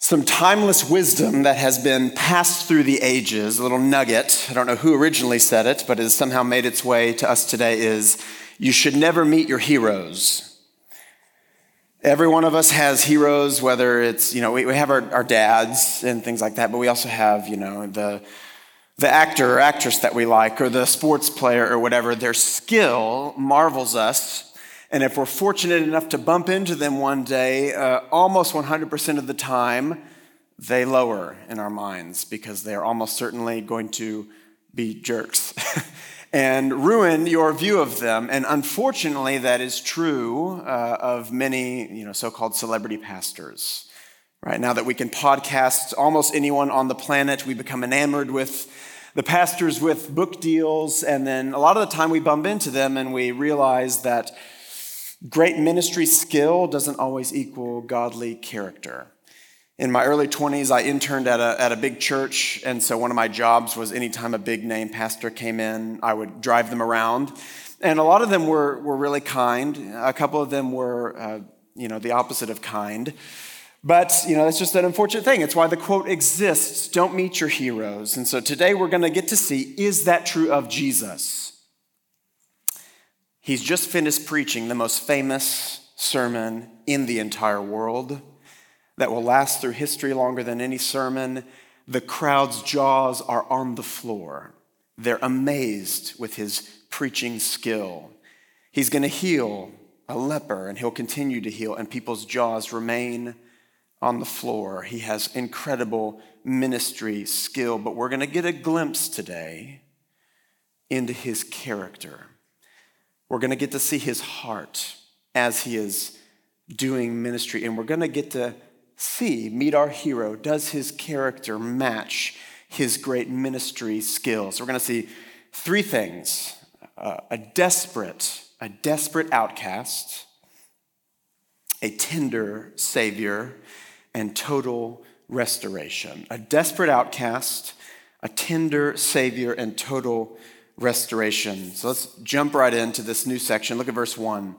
some timeless wisdom that has been passed through the ages, a little nugget. I don't know who originally said it, but it has somehow made its way to us today is you should never meet your heroes. Every one of us has heroes, whether it's, you know, we, we have our, our dads and things like that, but we also have, you know, the, the actor or actress that we like or the sports player or whatever. Their skill marvels us and if we're fortunate enough to bump into them one day, uh, almost 100% of the time, they lower in our minds because they're almost certainly going to be jerks and ruin your view of them. And unfortunately, that is true uh, of many you know, so called celebrity pastors. Right now that we can podcast almost anyone on the planet, we become enamored with the pastors with book deals, and then a lot of the time we bump into them and we realize that Great ministry skill doesn't always equal godly character. In my early 20s, I interned at a, at a big church, and so one of my jobs was anytime a big name pastor came in, I would drive them around. And a lot of them were, were really kind. A couple of them were, uh, you know, the opposite of kind. But, you know, that's just an unfortunate thing. It's why the quote exists don't meet your heroes. And so today we're going to get to see is that true of Jesus? He's just finished preaching the most famous sermon in the entire world that will last through history longer than any sermon. The crowd's jaws are on the floor. They're amazed with his preaching skill. He's going to heal a leper, and he'll continue to heal, and people's jaws remain on the floor. He has incredible ministry skill, but we're going to get a glimpse today into his character. We're going to get to see his heart as he is doing ministry, and we're going to get to see, meet our hero. Does his character match his great ministry skills? We're going to see three things uh, a desperate, a desperate outcast, a tender savior, and total restoration. A desperate outcast, a tender savior, and total restoration. So let's jump right into this new section. Look at verse 1.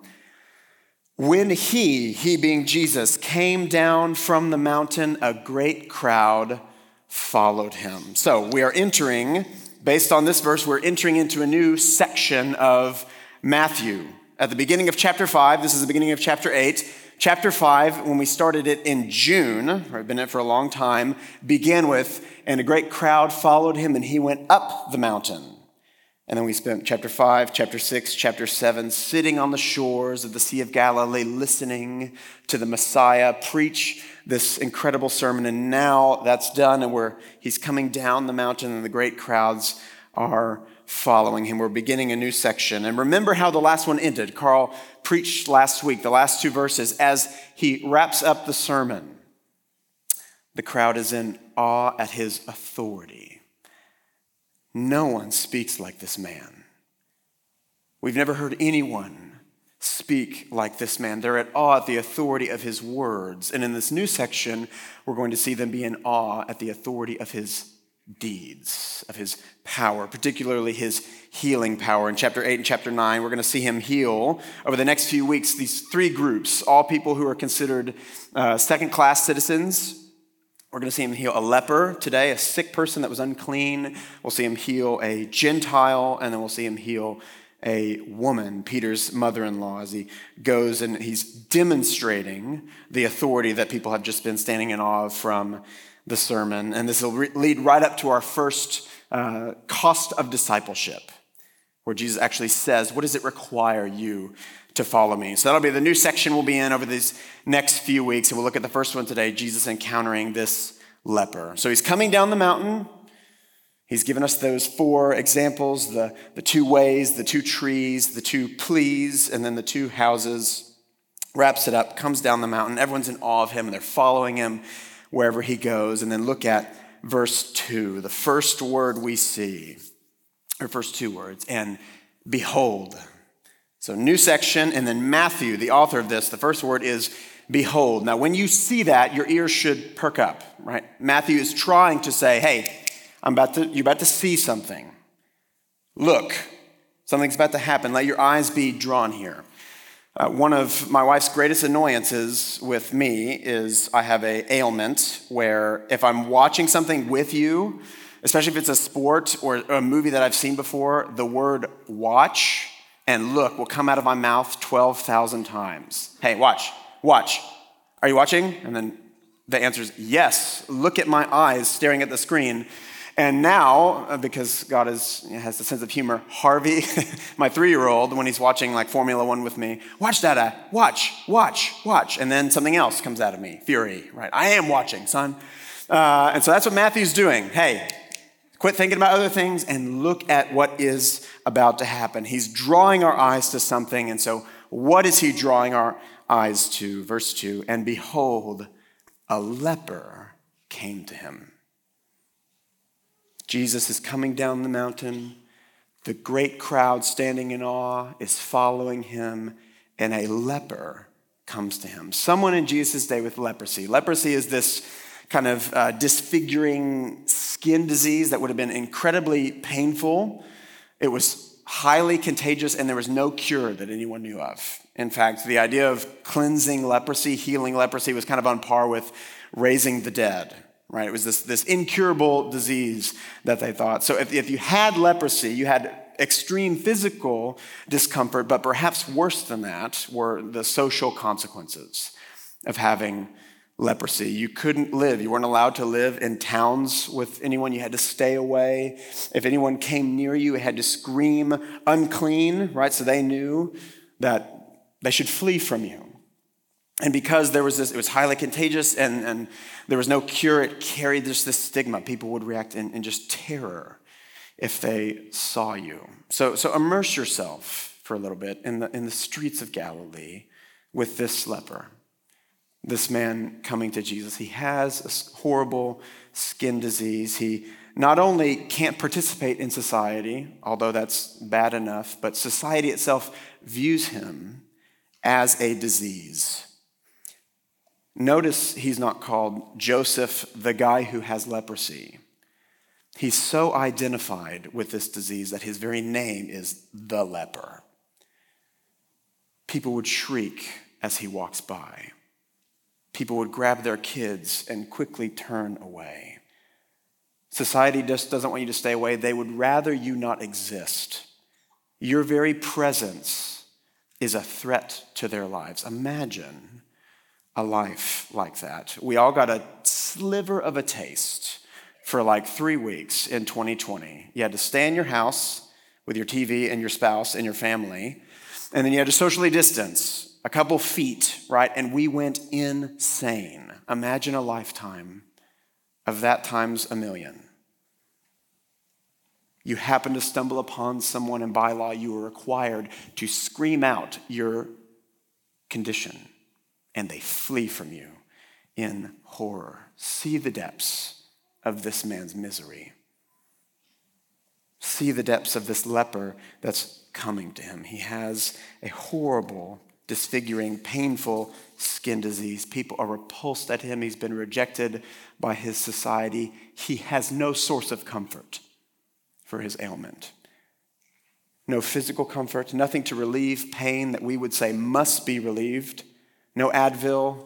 When he, he being Jesus, came down from the mountain, a great crowd followed him. So we are entering, based on this verse, we're entering into a new section of Matthew. At the beginning of chapter 5, this is the beginning of chapter 8. Chapter 5, when we started it in June, I've been in it for a long time, began with, and a great crowd followed him, and he went up the mountain. And then we spent chapter 5, chapter 6, chapter 7 sitting on the shores of the Sea of Galilee, listening to the Messiah preach this incredible sermon. And now that's done, and we're, he's coming down the mountain, and the great crowds are following him. We're beginning a new section. And remember how the last one ended. Carl preached last week, the last two verses, as he wraps up the sermon. The crowd is in awe at his authority. No one speaks like this man. We've never heard anyone speak like this man. They're at awe at the authority of his words. And in this new section, we're going to see them be in awe at the authority of his deeds, of his power, particularly his healing power. In chapter 8 and chapter 9, we're going to see him heal over the next few weeks these three groups all people who are considered uh, second class citizens we're going to see him heal a leper today, a sick person that was unclean. We'll see him heal a Gentile, and then we'll see him heal a woman, Peter's mother in law, as he goes and he's demonstrating the authority that people have just been standing in awe of from the sermon. And this will re- lead right up to our first uh, cost of discipleship, where Jesus actually says, What does it require you to follow me. So that'll be the new section we'll be in over these next few weeks. And we'll look at the first one today Jesus encountering this leper. So he's coming down the mountain. He's given us those four examples the, the two ways, the two trees, the two pleas, and then the two houses. Wraps it up, comes down the mountain. Everyone's in awe of him, and they're following him wherever he goes. And then look at verse 2, the first word we see, or first two words, and behold. So, new section, and then Matthew, the author of this, the first word is behold. Now, when you see that, your ears should perk up, right? Matthew is trying to say, hey, I'm about to, you're about to see something. Look, something's about to happen. Let your eyes be drawn here. Uh, one of my wife's greatest annoyances with me is I have a ailment where if I'm watching something with you, especially if it's a sport or a movie that I've seen before, the word watch and look will come out of my mouth 12,000 times. Hey, watch, watch. Are you watching? And then the answer is yes. Look at my eyes staring at the screen. And now, uh, because God is, has a sense of humor, Harvey, my three year old, when he's watching like Formula One with me, watch Dada, watch, watch, watch. And then something else comes out of me, fury, right? I am watching, son. Uh, and so that's what Matthew's doing. Hey, quit thinking about other things and look at what is about to happen. He's drawing our eyes to something. And so, what is he drawing our eyes to? Verse 2 And behold, a leper came to him. Jesus is coming down the mountain. The great crowd standing in awe is following him, and a leper comes to him. Someone in Jesus' day with leprosy. Leprosy is this kind of uh, disfiguring skin disease that would have been incredibly painful. It was highly contagious, and there was no cure that anyone knew of. In fact, the idea of cleansing leprosy, healing leprosy, was kind of on par with raising the dead, right? It was this, this incurable disease that they thought. So if, if you had leprosy, you had extreme physical discomfort, but perhaps worse than that were the social consequences of having leprosy. You couldn't live. You weren't allowed to live in towns with anyone. You had to stay away. If anyone came near you, it had to scream unclean, right? So they knew that they should flee from you. And because there was this, it was highly contagious and, and there was no cure, it carried just this stigma. People would react in, in just terror if they saw you. So, so immerse yourself for a little bit in the, in the streets of Galilee with this leper, this man coming to Jesus. He has a horrible skin disease. He not only can't participate in society, although that's bad enough, but society itself views him as a disease. Notice he's not called Joseph, the guy who has leprosy. He's so identified with this disease that his very name is the leper. People would shriek as he walks by. People would grab their kids and quickly turn away. Society just doesn't want you to stay away. They would rather you not exist. Your very presence is a threat to their lives. Imagine a life like that. We all got a sliver of a taste for like three weeks in 2020. You had to stay in your house with your TV and your spouse and your family, and then you had to socially distance a couple feet, right? And we went insane. Imagine a lifetime of that times a million you happen to stumble upon someone, and by law, you are required to scream out your condition, and they flee from you in horror. See the depths of this man's misery. See the depths of this leper that's coming to him. He has a horrible, disfiguring, painful skin disease. People are repulsed at him. He's been rejected by his society. He has no source of comfort for his ailment. No physical comfort, nothing to relieve pain that we would say must be relieved, no Advil,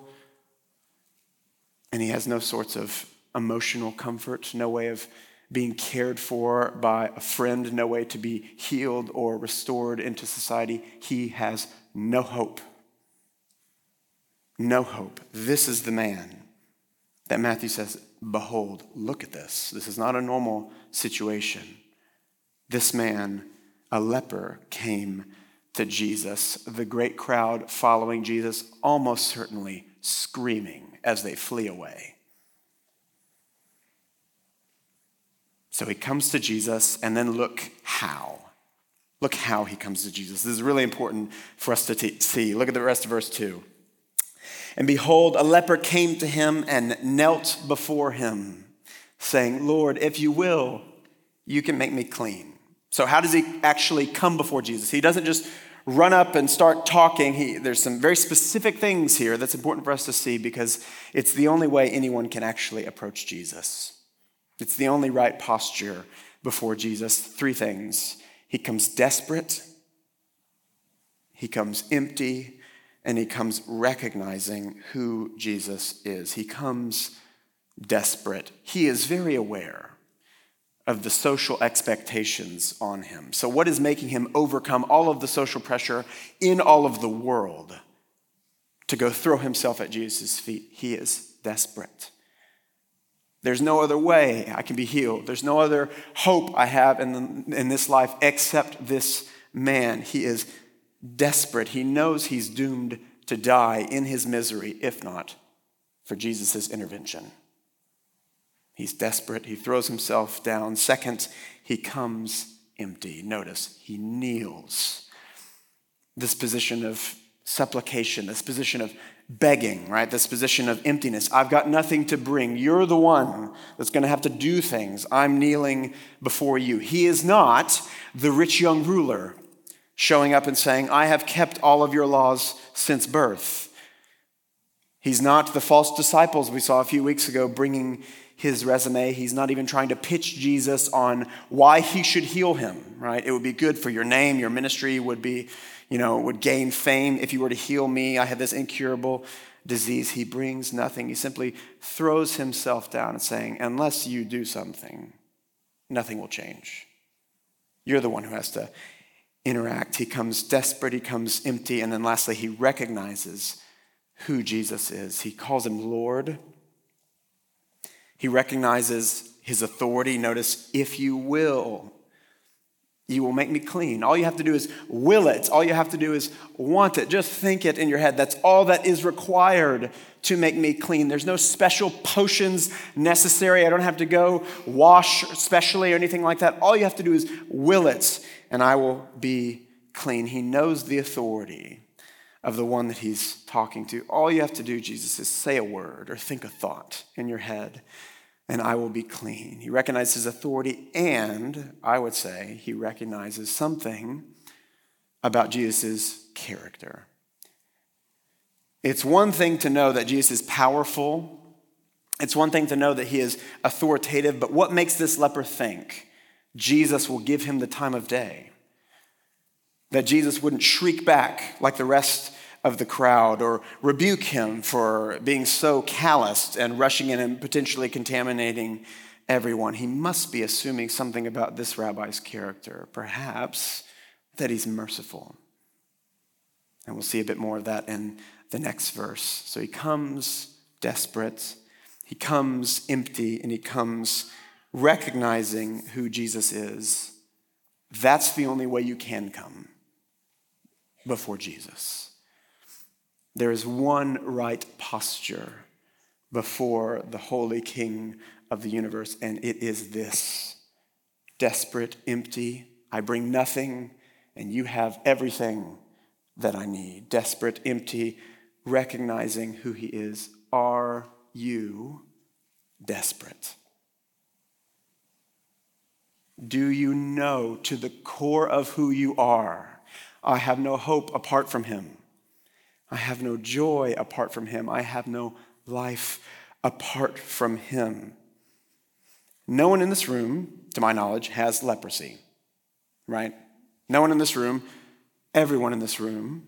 and he has no sorts of emotional comfort, no way of being cared for by a friend, no way to be healed or restored into society. He has no hope. No hope. This is the man that Matthew says, Behold, look at this. This is not a normal situation this man, a leper, came to Jesus, the great crowd following Jesus, almost certainly screaming as they flee away. So he comes to Jesus, and then look how. Look how he comes to Jesus. This is really important for us to t- see. Look at the rest of verse 2. And behold, a leper came to him and knelt before him, saying, Lord, if you will, you can make me clean. So, how does he actually come before Jesus? He doesn't just run up and start talking. He, there's some very specific things here that's important for us to see because it's the only way anyone can actually approach Jesus. It's the only right posture before Jesus. Three things. He comes desperate, he comes empty, and he comes recognizing who Jesus is. He comes desperate. He is very aware of the social expectations on him. So, what is making him overcome all of the social pressure in all of the world to go throw himself at Jesus' feet? He is desperate. There's no other way I can be healed. There's no other hope I have in, the, in this life except this man. He is desperate. He knows he's doomed to die in his misery, if not for Jesus' intervention. He's desperate. He throws himself down. Second, he comes empty. Notice, he kneels. This position of supplication, this position of begging, right? This position of emptiness. I've got nothing to bring. You're the one that's going to have to do things. I'm kneeling before you. He is not the rich young ruler showing up and saying, I have kept all of your laws since birth. He's not the false disciples we saw a few weeks ago bringing his resume. He's not even trying to pitch Jesus on why he should heal him, right? It would be good for your name, your ministry would be, you know, would gain fame if you were to heal me. I have this incurable disease. He brings nothing. He simply throws himself down and saying, unless you do something, nothing will change. You're the one who has to interact. He comes desperate, he comes empty, and then lastly, he recognizes who Jesus is. He calls him Lord. He recognizes his authority. Notice, if you will, you will make me clean. All you have to do is will it. All you have to do is want it. Just think it in your head. That's all that is required to make me clean. There's no special potions necessary. I don't have to go wash specially or anything like that. All you have to do is will it, and I will be clean. He knows the authority of the one that he's talking to. All you have to do, Jesus, is say a word or think a thought in your head, and I will be clean. He recognizes his authority, and I would say he recognizes something about Jesus' character. It's one thing to know that Jesus is powerful. It's one thing to know that he is authoritative, but what makes this leper think Jesus will give him the time of day? That Jesus wouldn't shriek back like the rest of the crowd or rebuke him for being so calloused and rushing in and potentially contaminating everyone. He must be assuming something about this rabbi's character, perhaps that he's merciful. And we'll see a bit more of that in the next verse. So he comes desperate, he comes empty, and he comes recognizing who Jesus is. That's the only way you can come before Jesus. There is one right posture before the Holy King of the universe, and it is this desperate, empty. I bring nothing, and you have everything that I need. Desperate, empty, recognizing who He is. Are you desperate? Do you know to the core of who you are? I have no hope apart from Him. I have no joy apart from him. I have no life apart from him. No one in this room, to my knowledge, has leprosy, right? No one in this room, everyone in this room,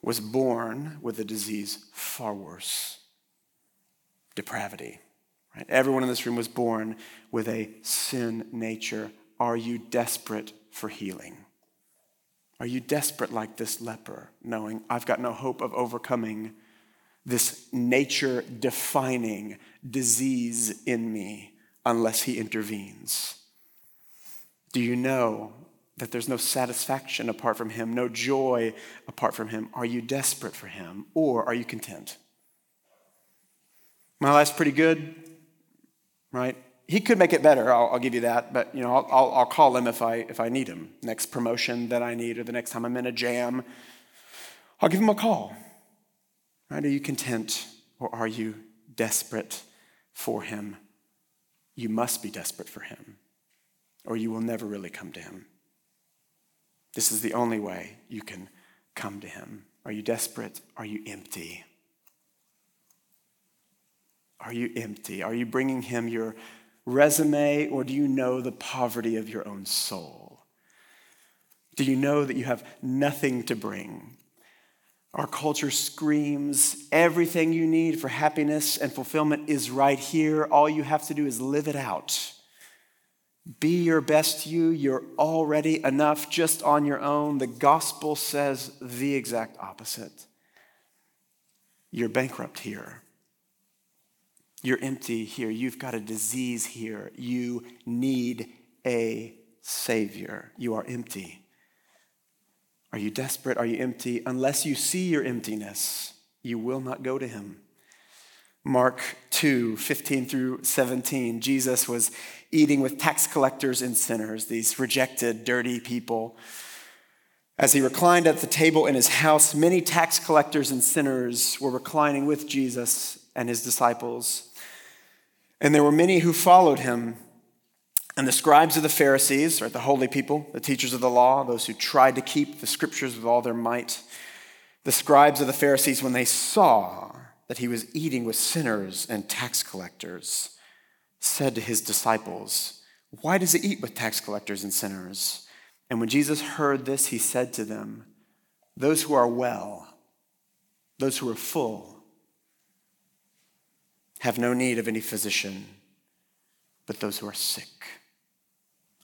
was born with a disease far worse depravity. Right? Everyone in this room was born with a sin nature. Are you desperate for healing? Are you desperate like this leper, knowing I've got no hope of overcoming this nature defining disease in me unless he intervenes? Do you know that there's no satisfaction apart from him, no joy apart from him? Are you desperate for him or are you content? My life's pretty good, right? He could make it better. I'll, I'll, give you that. But you know, I'll, I'll, I'll call him if I if I need him. Next promotion that I need, or the next time I'm in a jam, I'll give him a call. Right? Are you content, or are you desperate for him? You must be desperate for him, or you will never really come to him. This is the only way you can come to him. Are you desperate? Are you empty? Are you empty? Are you bringing him your resume or do you know the poverty of your own soul? Do you know that you have nothing to bring? Our culture screams everything you need for happiness and fulfillment is right here. All you have to do is live it out. Be your best you. You're already enough just on your own. The gospel says the exact opposite. You're bankrupt here. You're empty here. You've got a disease here. You need a Savior. You are empty. Are you desperate? Are you empty? Unless you see your emptiness, you will not go to Him. Mark 2 15 through 17, Jesus was eating with tax collectors and sinners, these rejected, dirty people. As he reclined at the table in his house, many tax collectors and sinners were reclining with Jesus and his disciples. And there were many who followed him. And the scribes of the Pharisees, or the holy people, the teachers of the law, those who tried to keep the scriptures with all their might, the scribes of the Pharisees, when they saw that he was eating with sinners and tax collectors, said to his disciples, Why does he eat with tax collectors and sinners? And when Jesus heard this, he said to them, Those who are well, those who are full, have no need of any physician, but those who are sick.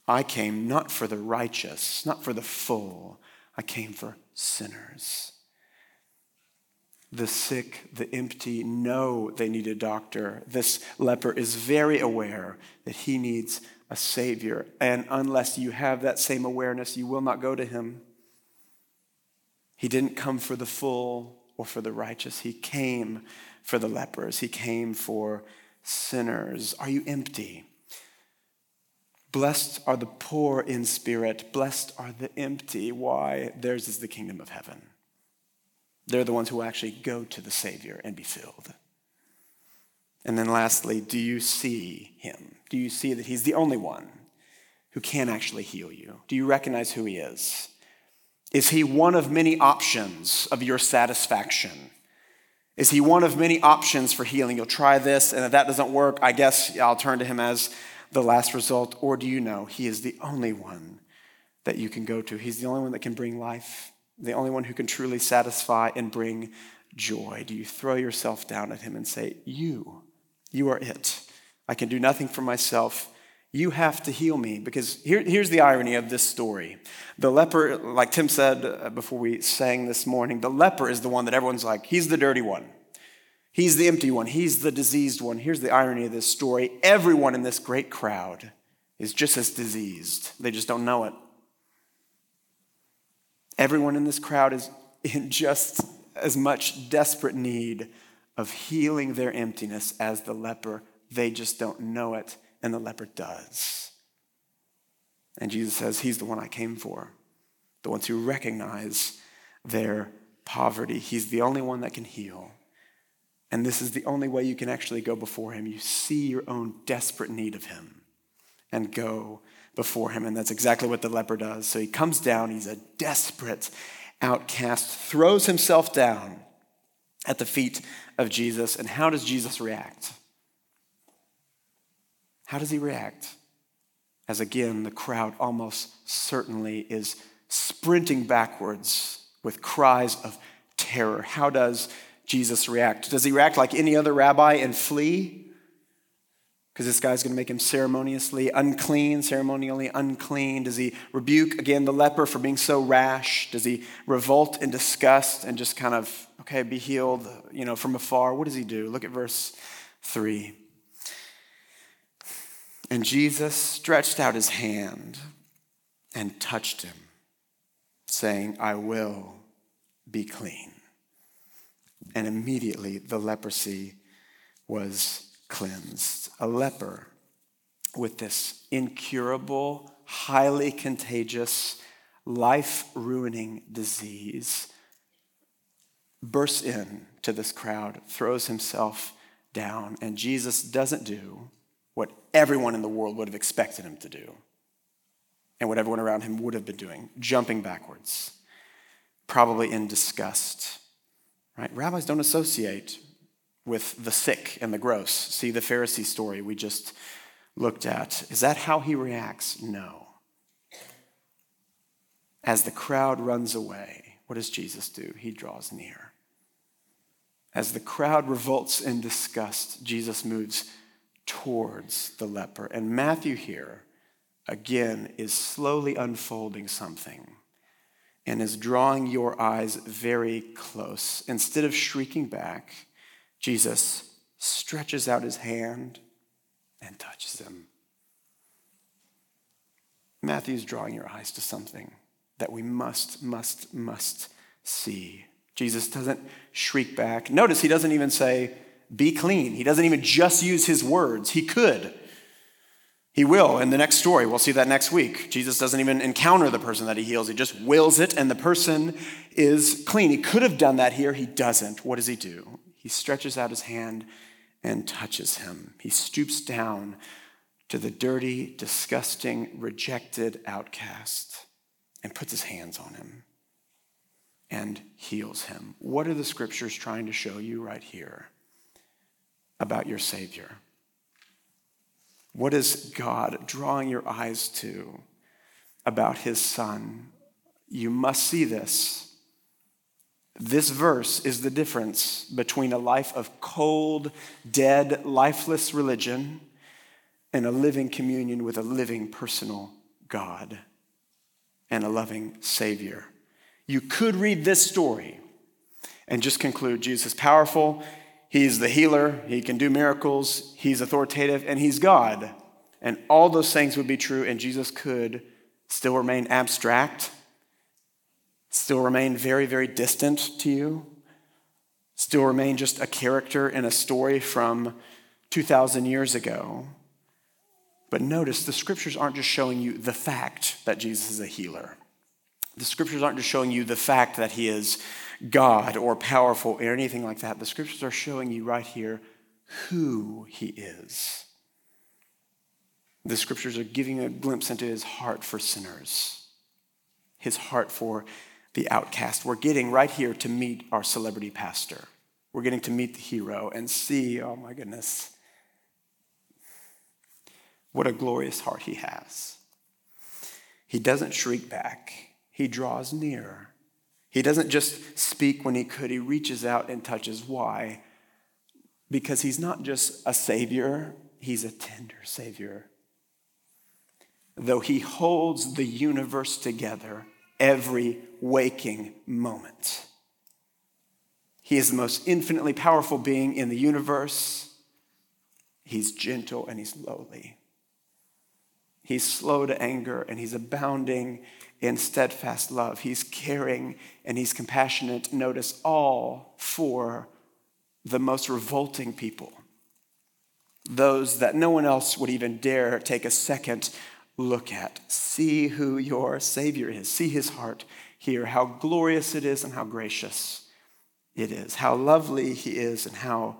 I came not for the righteous, not for the full, I came for sinners. The sick, the empty know they need a doctor. This leper is very aware that he needs a Savior. And unless you have that same awareness, you will not go to him. He didn't come for the full or for the righteous, he came for the lepers, he came for sinners. Are you empty? Blessed are the poor in spirit, blessed are the empty. Why? Theirs is the kingdom of heaven. They're the ones who actually go to the Savior and be filled. And then lastly, do you see him? Do you see that he's the only one who can actually heal you? Do you recognize who he is? Is he one of many options of your satisfaction? Is he one of many options for healing? You'll try this, and if that doesn't work, I guess I'll turn to him as the last result. Or do you know he is the only one that you can go to? He's the only one that can bring life the only one who can truly satisfy and bring joy? Do you throw yourself down at him and say, You, you are it. I can do nothing for myself. You have to heal me. Because here, here's the irony of this story. The leper, like Tim said uh, before we sang this morning, the leper is the one that everyone's like, he's the dirty one. He's the empty one. He's the diseased one. Here's the irony of this story everyone in this great crowd is just as diseased, they just don't know it. Everyone in this crowd is in just as much desperate need of healing their emptiness as the leper. They just don't know it, and the leper does. And Jesus says, He's the one I came for. The ones who recognize their poverty. He's the only one that can heal. And this is the only way you can actually go before Him. You see your own desperate need of Him and go before him. And that's exactly what the leper does. So he comes down, he's a desperate outcast, throws himself down at the feet of Jesus. And how does Jesus react? How does he react? As again, the crowd almost certainly is sprinting backwards with cries of terror. How does Jesus react? Does he react like any other rabbi and flee? because this guy's going to make him ceremoniously unclean, ceremonially unclean? Does he rebuke again the leper for being so rash? Does he revolt in disgust and just kind of, okay, be healed, you know, from afar? What does he do? Look at verse 3. And Jesus stretched out his hand and touched him, saying, I will be clean. And immediately the leprosy was cleansed. A leper with this incurable, highly contagious, life ruining disease bursts in to this crowd, throws himself down, and Jesus doesn't do what everyone in the world would have expected him to do and what everyone around him would have been doing, jumping backwards, probably in disgust. Right? Rabbis don't associate with the sick and the gross. See the Pharisee story we just looked at. Is that how he reacts? No. As the crowd runs away, what does Jesus do? He draws near. As the crowd revolts in disgust, Jesus moves towards the leper. And Matthew here, again, is slowly unfolding something and is drawing your eyes very close. Instead of shrieking back, Jesus stretches out his hand and touches him. Matthew's drawing your eyes to something that we must, must, must see. Jesus doesn't shriek back. Notice he doesn't even say, be clean. He doesn't even just use his words. He could. He will in the next story. We'll see that next week. Jesus doesn't even encounter the person that he heals, he just wills it, and the person is clean. He could have done that here. He doesn't. What does he do? He stretches out his hand and touches him. He stoops down to the dirty, disgusting, rejected outcast and puts his hands on him and heals him. What are the scriptures trying to show you right here about your Savior? What is God drawing your eyes to about his Son? You must see this. This verse is the difference between a life of cold, dead, lifeless religion and a living communion with a living personal God and a loving Savior. You could read this story and just conclude Jesus is powerful, He's the healer, He can do miracles, He's authoritative, and He's God. And all those things would be true, and Jesus could still remain abstract, still remain very, very distant to you, still remain just a character in a story from 2,000 years ago. But notice the scriptures aren't just showing you the fact that Jesus is a healer. The scriptures aren't just showing you the fact that he is God or powerful or anything like that. The scriptures are showing you right here who he is. The scriptures are giving a glimpse into his heart for sinners, his heart for the outcast. We're getting right here to meet our celebrity pastor. We're getting to meet the hero and see, oh my goodness, what a glorious heart he has. He doesn't shriek back, he draws near. He doesn't just speak when he could, he reaches out and touches. Why? Because he's not just a savior, he's a tender savior. Though he holds the universe together every waking moment. He is the most infinitely powerful being in the universe. He's gentle and he's lowly. He's slow to anger and he's abounding in steadfast love. He's caring and he's compassionate. Notice all for the most revolting people, those that no one else would even dare take a second look at. See who your Savior is, see his heart here, how glorious it is and how gracious it is, how lovely he is and how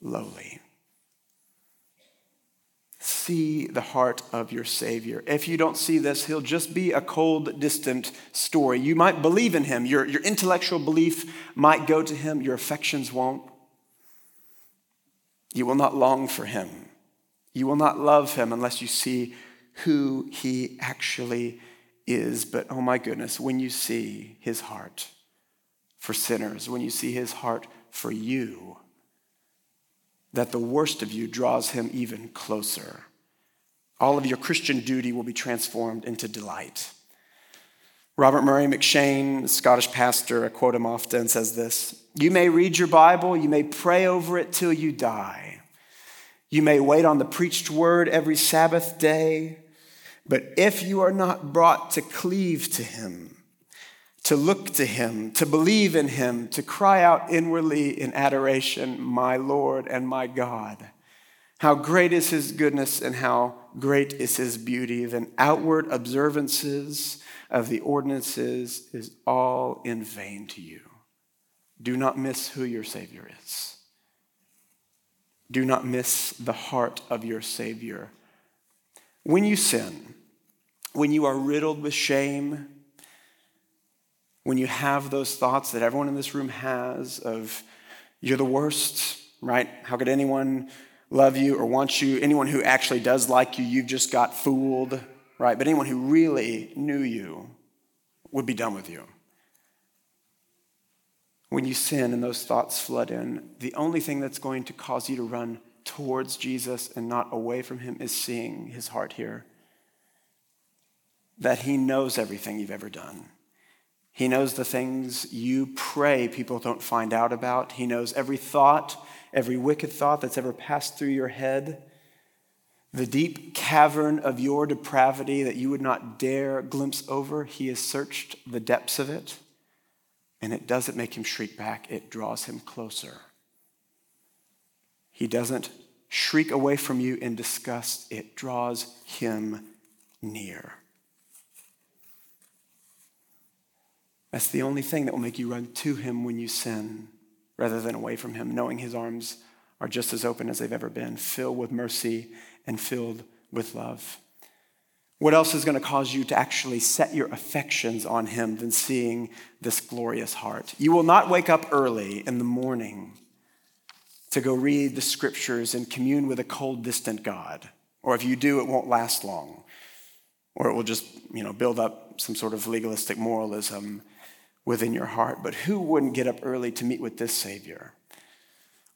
lowly see the heart of your Savior. If you don't see this, he'll just be a cold, distant story. You might believe in him, your, your intellectual belief might go to him, your affections won't. You will not long for him. You will not love him unless you see who he actually is. But oh my goodness, when you see his heart for sinners, when you see his heart for you, that the worst of you draws him even closer. All of your Christian duty will be transformed into delight. Robert Murray M'Cheyne, Scottish pastor, I quote him often, says this You may read your Bible, you may pray over it till you die. You may wait on the preached word every Sabbath day, but if you are not brought to cleave to him, to look to him, to believe in him, to cry out inwardly in adoration, My Lord and my God. How great is his goodness and how great is his beauty. Then outward observances of the ordinances is all in vain to you. Do not miss who your Savior is. Do not miss the heart of your Savior. When you sin, when you are riddled with shame, when you have those thoughts that everyone in this room has of you're the worst, right? How could anyone love you or want you? Anyone who actually does like you, you've just got fooled, right? But anyone who really knew you would be done with you. When you sin and those thoughts flood in, the only thing that's going to cause you to run towards Jesus and not away from him is seeing his heart here. That he knows everything you've ever done. He knows the things you pray people don't find out about. He knows every thought, every wicked thought that's ever passed through your head. The deep cavern of your depravity that you would not dare glimpse over, he has searched the depths of it, and it doesn't make him shriek back, it draws him closer. He doesn't shriek away from you in disgust, it draws him near. That's the only thing that will make you run to him when you sin rather than away from him, knowing his arms are just as open as they've ever been, filled with mercy and filled with love. What else is going to cause you to actually set your affections on him than seeing this glorious heart? You will not wake up early in the morning to go read the scriptures and commune with a cold, distant God. Or if you do, it won't last long. Or it will just, you know, build up some sort of legalistic moralism within your heart. But who wouldn't get up early to meet with this Savior?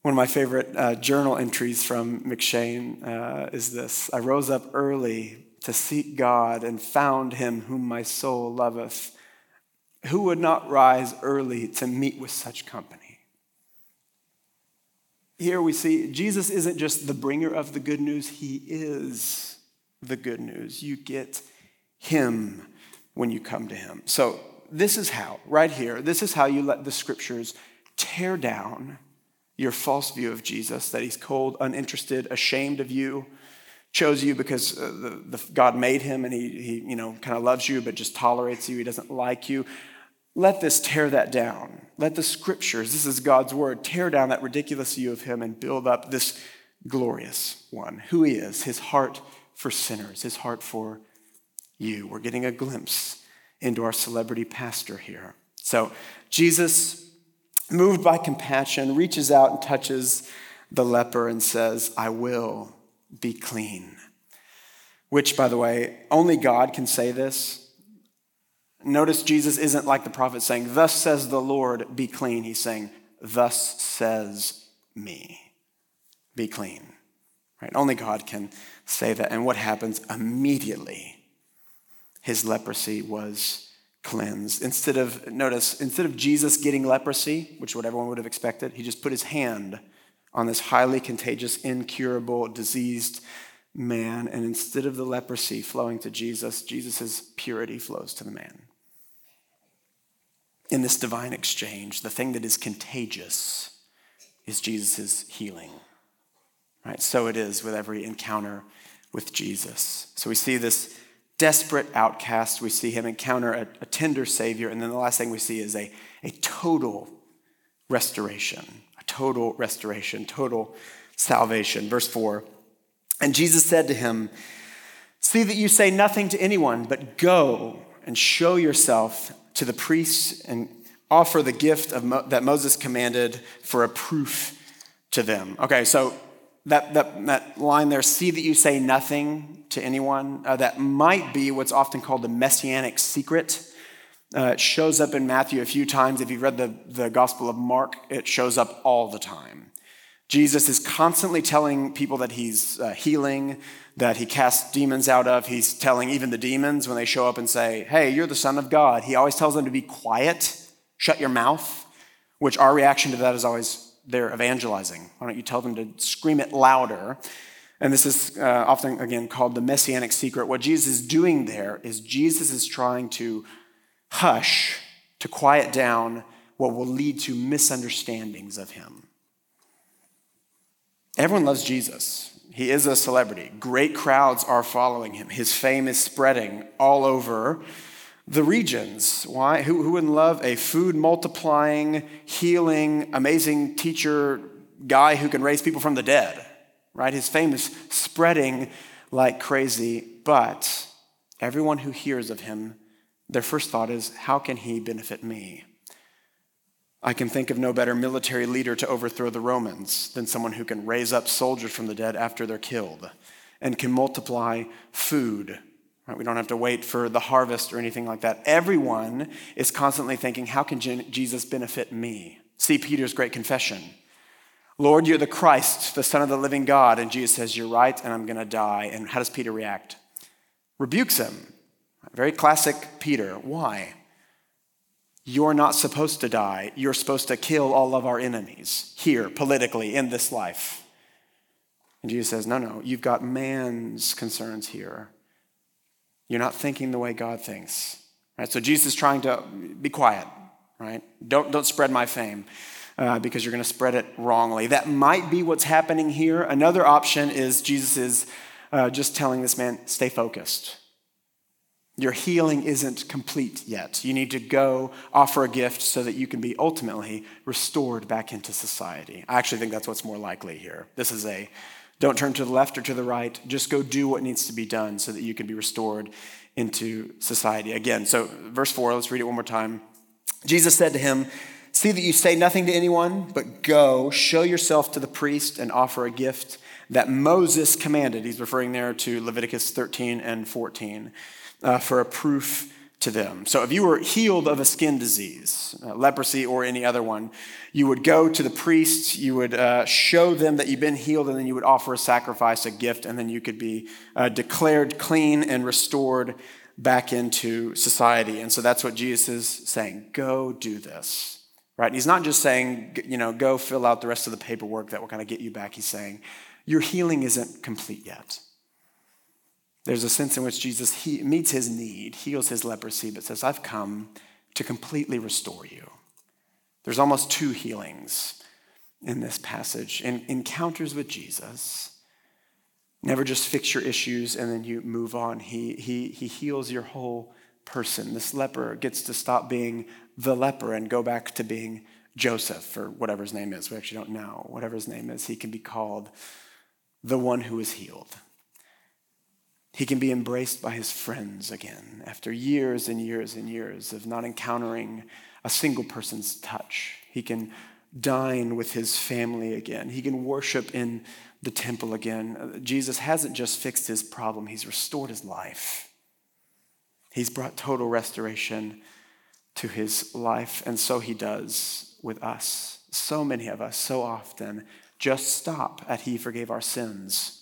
One of my favorite uh, journal entries from M'Cheyne uh, is this I rose up early to seek God and found him whom my soul loveth. Who would not rise early to meet with such company? Here we see Jesus isn't just the bringer of the good news, he is the good news. You get him when you come to him. So this is how, right here, this is how you let the scriptures tear down your false view of Jesus that he's cold, uninterested, ashamed of you, chose you because uh, the, the, God made him and he, he you know, kind of loves you but just tolerates you, he doesn't like you. Let this tear that down. Let the scriptures, this is God's word, tear down that ridiculous view of him and build up this glorious one, who he is, his heart for sinners, his heart for you. We're getting a glimpse into our celebrity pastor here. So, Jesus, moved by compassion, reaches out and touches the leper and says, I will be clean. Which, by the way, only God can say this. Notice Jesus isn't like the prophet saying, Thus says the Lord, be clean. He's saying, Thus says me, be clean. Right? Only God can say that. And what happens immediately? His leprosy was cleansed. Instead of, notice, instead of Jesus getting leprosy, which what everyone would have expected, he just put his hand on this highly contagious, incurable, diseased man. And instead of the leprosy flowing to Jesus, Jesus' purity flows to the man. In this divine exchange, the thing that is contagious is Jesus' healing. Right? So it is with every encounter with Jesus. So we see this desperate outcast, we see him encounter a, a, tender Savior. And then the last thing we see is a, a total restoration, a total restoration, total salvation. Verse 4 And Jesus said to him, See that you say nothing to anyone, but go and show yourself to the priests and offer the gift Mo- that Moses commanded for a proof to them. Okay, so that, that, that line there, see that you say nothing to anyone, uh, that might be what's often called the messianic secret. Uh, it shows up in Matthew a few times. If you've read the, the Gospel of Mark, it shows up all the time. Jesus is constantly telling people that he's uh, healing, that he casts demons out of. He's telling even the demons when they show up and say, Hey, you're the Son of God. He always tells them to be quiet, shut your mouth, which our reaction to that is always, they're evangelizing. Why don't you tell them to scream it louder? And this is uh, often, again, called the messianic secret. What Jesus is doing there is Jesus is trying to hush, to quiet down what will lead to misunderstandings of him. Everyone loves Jesus. He is a celebrity. Great crowds are following him. His fame is spreading all over the regions. Why? Who, who wouldn't love a food multiplying, healing, amazing teacher guy who can raise people from the dead? Right? His fame is spreading like crazy, but everyone who hears of him, their first thought is, how can he benefit me? I can think of no better military leader to overthrow the Romans than someone who can raise up soldiers from the dead after they're killed and can multiply food? We don't have to wait for the harvest or anything like that. Everyone is constantly thinking, how can Jesus benefit me? See Peter's great confession. Lord, you're the Christ, the Son of the living God. And Jesus says, You're right, and I'm going to die. And how does Peter react? Rebukes him. Very classic Peter. Why? You're not supposed to die. You're supposed to kill all of our enemies here, politically, in this life. And Jesus says, No, no, you've got man's concerns here. You're not thinking the way God thinks. Right? So Jesus is trying to be quiet, right? Don't, don't spread my fame. Uh, because you're going to spread it wrongly. That might be what's happening here. Another option is Jesus is uh, just telling this man, stay focused. Your healing isn't complete yet. You need to go offer a gift so that you can be ultimately restored back into society. I actually think that's what's more likely here. This is a don't turn to the left or to the right, just go do what needs to be done so that you can be restored into society. Again, so verse 4, let's read it one more time. Jesus said to him, See that you say nothing to anyone, but go, show yourself to the priest, and offer a gift that Moses commanded. He's referring there to Leviticus 13 and 14 uh, for a proof to them. So if you were healed of a skin disease, uh, leprosy or any other one, you would go to the priest, you would uh, show them that you've been healed, and then you would offer a sacrifice, a gift, and then you could be uh, declared clean and restored back into society. And so that's what Jesus is saying go do this. Right? He's not just saying, you know, go fill out the rest of the paperwork that will kind of get you back. He's saying, your healing isn't complete yet. There's a sense in which Jesus he meets his need, heals his leprosy, but says, I've come to completely restore you. There's almost two healings in this passage. In encounters with Jesus, never just fix your issues and then you move on. He, he, he heals your whole person. This leper gets to stop being the leper and go back to being Joseph, or whatever his name is. We actually don't know. Whatever his name is, he can be called the one who is healed. He can be embraced by his friends again after years and years and years of not encountering a single person's touch. He can dine with his family again. He can worship in the temple again. Uh, Jesus hasn't just fixed his problem, he's restored his life. He's brought total restoration to his life, and so he does with us. So many of us, so often, just stop at He forgave our sins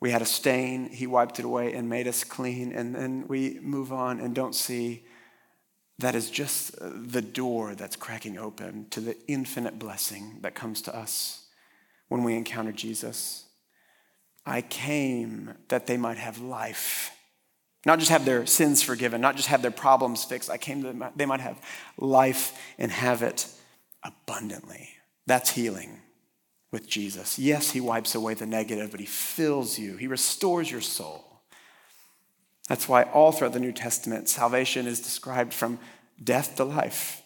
we had a stain, he wiped it away and made us clean, and then we move on and don't see that is just the door that's cracking open to the infinite blessing that comes to us when we encounter Jesus. I came that they might have life. Not just have their sins forgiven, not just have their problems fixed. I came that they might have life and have it abundantly. That's healing with Jesus. Yes, he wipes away the negative, but he fills you, he restores your soul. That's why all throughout the New Testament, salvation is described from death to life.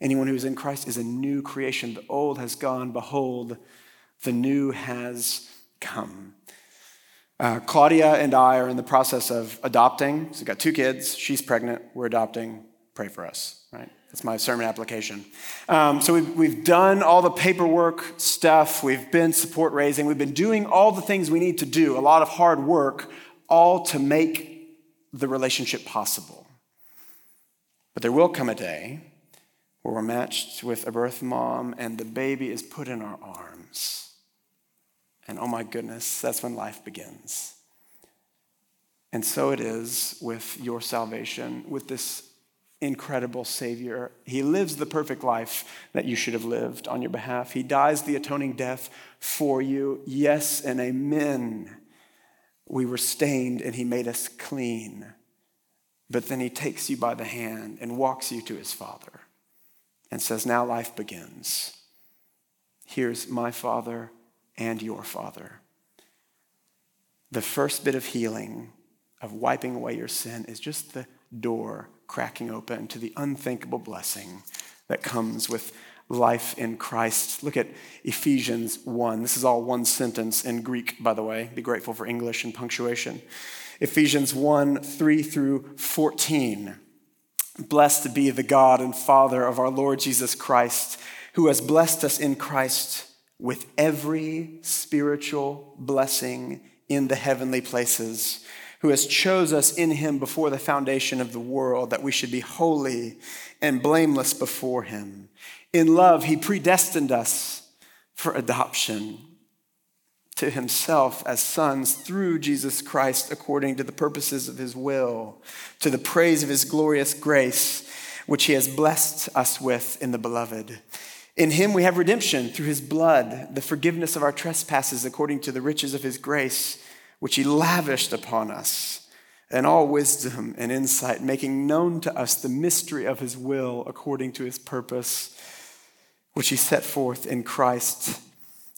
Anyone who is in Christ is a new creation. The old has gone, behold, the new has come. Uh, Claudia and I are in the process of adopting. So we've got two kids. She's pregnant. We're adopting. Pray for us, right? That's my sermon application. Um, so we've, we've done all the paperwork stuff. We've been support raising. We've been doing all the things we need to do, a lot of hard work, all to make the relationship possible. But there will come a day where we're matched with a birth mom and the baby is put in our arms. And oh my goodness, that's when life begins. And so it is with your salvation, with this incredible Savior. He lives the perfect life that you should have lived on your behalf. He dies the atoning death for you. Yes and amen. We were stained and He made us clean. But then He takes you by the hand and walks you to His Father and says, Now life begins. Here's my Father and your Father. The first bit of healing, of wiping away your sin, is just the door cracking open to the unthinkable blessing that comes with life in Christ. Look at Ephesians 1. This is all one sentence in Greek, by the way. Be grateful for English and punctuation. Ephesians 1 3 through 14. Blessed be the God and Father of our Lord Jesus Christ, who has blessed us in Christ with every spiritual blessing in the heavenly places who has chose us in him before the foundation of the world that we should be holy and blameless before him. In love, he predestined us for adoption to himself as sons through Jesus Christ according to the purposes of his will, to the praise of his glorious grace, which he has blessed us with in the beloved. In him we have redemption through his blood, the forgiveness of our trespasses according to the riches of his grace, which he lavished upon us, and all wisdom and insight, making known to us the mystery of his will according to his purpose, which he set forth in Christ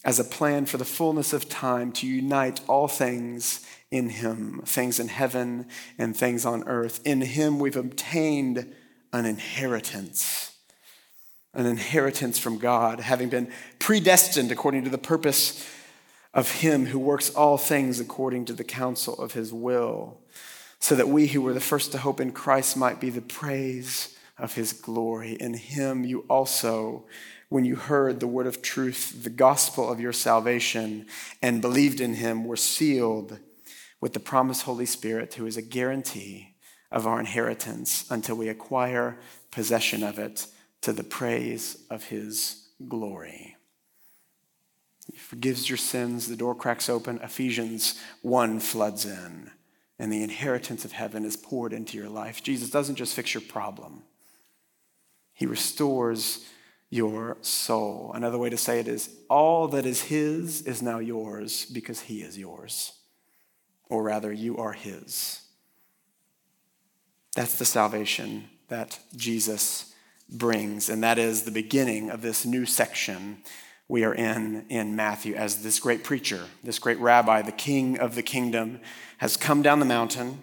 as a plan for the fullness of time to unite all things in Him, things in heaven and things on earth. In Him we've obtained an inheritance, an inheritance from God, having been predestined according to the purpose of Him who works all things according to the counsel of His will, so that we who were the first to hope in Christ might be the praise of His glory. In Him you also when you heard the word of truth, the gospel of your salvation, and believed in him, were sealed with the promised Holy Spirit, who is a guarantee of our inheritance until we acquire possession of it to the praise of his glory. Forgives your sins, the door cracks open, Ephesians 1 floods in, and the inheritance of heaven is poured into your life. Jesus doesn't just fix your problem, he restores your soul. Another way to say it is all that is His is now yours because He is yours. Or rather, you are His. That's the salvation that Jesus brings. And that is the beginning of this new section we are in in Matthew as this great preacher, this great rabbi, the king of the kingdom, has come down the mountain.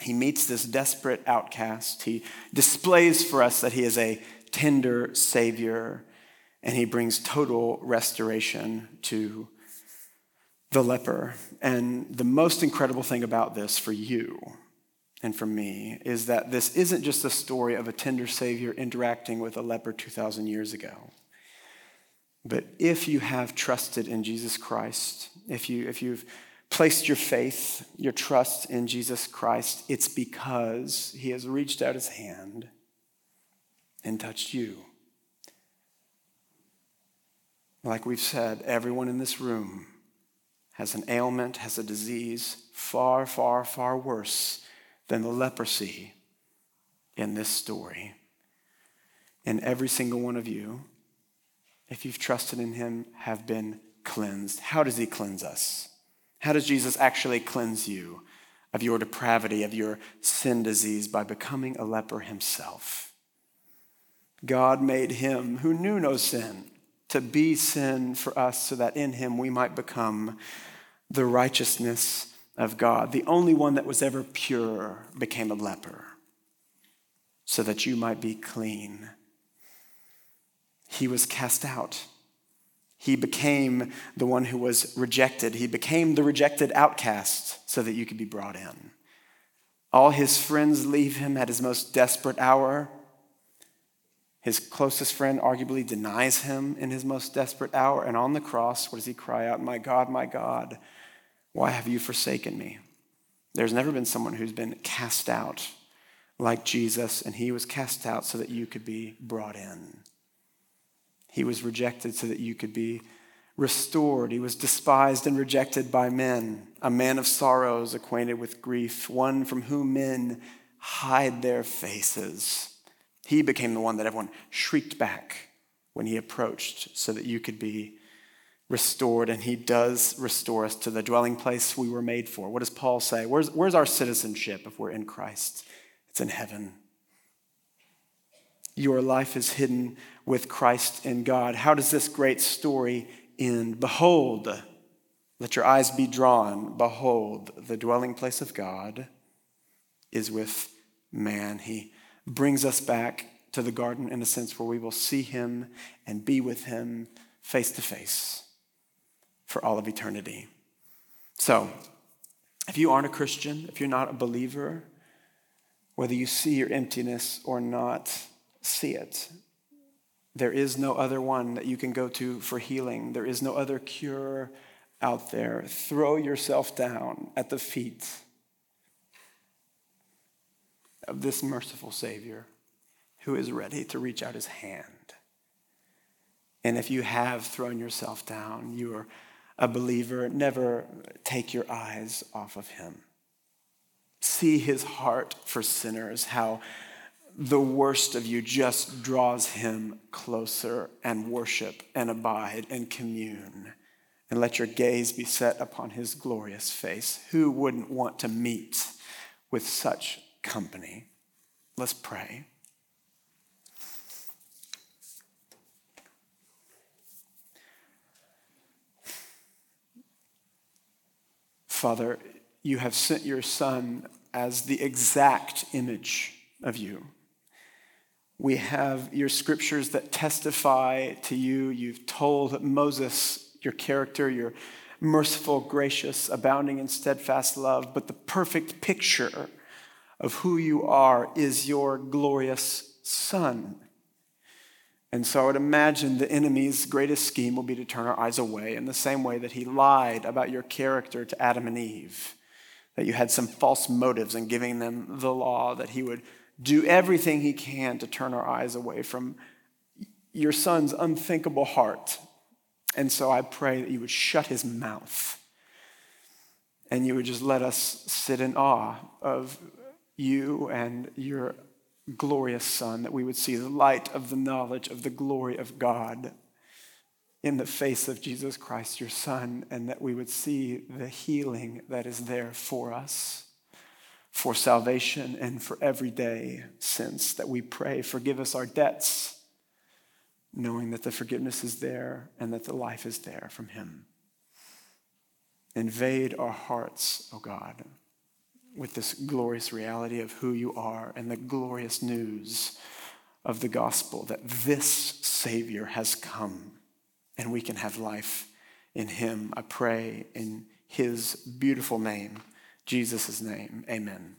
He meets this desperate outcast. He displays for us that he is a tender Savior, and he brings total restoration to the leper. And the most incredible thing about this for you and for me is that this isn't just a story of a tender Savior interacting with a leper 2,000 years ago. But if you have trusted in Jesus Christ, if, you, if you've placed your faith, your trust in Jesus Christ, it's because he has reached out his hand and touched you. Like we've said, everyone in this room has an ailment, has a disease far, far, far worse than the leprosy in this story. And every single one of you, if you've trusted in him, have been cleansed. How does he cleanse us? How does Jesus actually cleanse you of your depravity, of your sin disease, by becoming a leper himself? God made him who knew no sin to be sin for us so that in him we might become the righteousness of God. The only one that was ever pure became a leper so that you might be clean. He was cast out. He became the one who was rejected. He became the rejected outcast so that you could be brought in. All his friends leave him at his most desperate hour. His closest friend arguably denies him in his most desperate hour. And on the cross, what does he cry out? My God, my God, why have you forsaken me? There's never been someone who's been cast out like Jesus, and he was cast out so that you could be brought in. He was rejected so that you could be restored. He was despised and rejected by men, a man of sorrows, acquainted with grief, one from whom men hide their faces. He became the one that everyone shrieked back when he approached so that you could be restored. And he does restore us to the dwelling place we were made for. What does Paul say? Where's, where's our citizenship if we're in Christ? It's in heaven. Your life is hidden with Christ and God. How does this great story end? Behold, let your eyes be drawn. Behold, the dwelling place of God is with man. He brings us back to the garden in a sense where we will see him and be with him face to face for all of eternity. So, if you aren't a Christian, if you're not a believer, whether you see your emptiness or not, see it. There is no other one that you can go to for healing. There is no other cure out there. Throw yourself down at the feet of this merciful Savior who is ready to reach out his hand. And if you have thrown yourself down, you are a believer, never take your eyes off of him. See his heart for sinners, how the worst of you just draws him closer and worship and abide and commune. And let your gaze be set upon his glorious face. Who wouldn't want to meet with such company? Let's pray. Father, you have sent your Son as the exact image of you. We have your scriptures that testify to you. You've told Moses your character, your merciful, gracious, abounding in steadfast love, but the perfect picture of who you are is your glorious Son. And so I would imagine the enemy's greatest scheme will be to turn our eyes away in the same way that he lied about your character to Adam and Eve, that you had some false motives in giving them the law, that he would do everything he can to turn our eyes away from your son's unthinkable heart. And so I pray that you would shut his mouth and you would just let us sit in awe of you and your glorious Son, that we would see the light of the knowledge of the glory of God in the face of Jesus Christ, your Son, and that we would see the healing that is there for us, for salvation and for everyday sins. That we pray, forgive us our debts, knowing that the forgiveness is there and that the life is there from Him. Invade our hearts, O oh God with this glorious reality of who you are and the glorious news of the gospel that this Savior has come and we can have life in Him. I pray in His beautiful name, Jesus' name. Amen.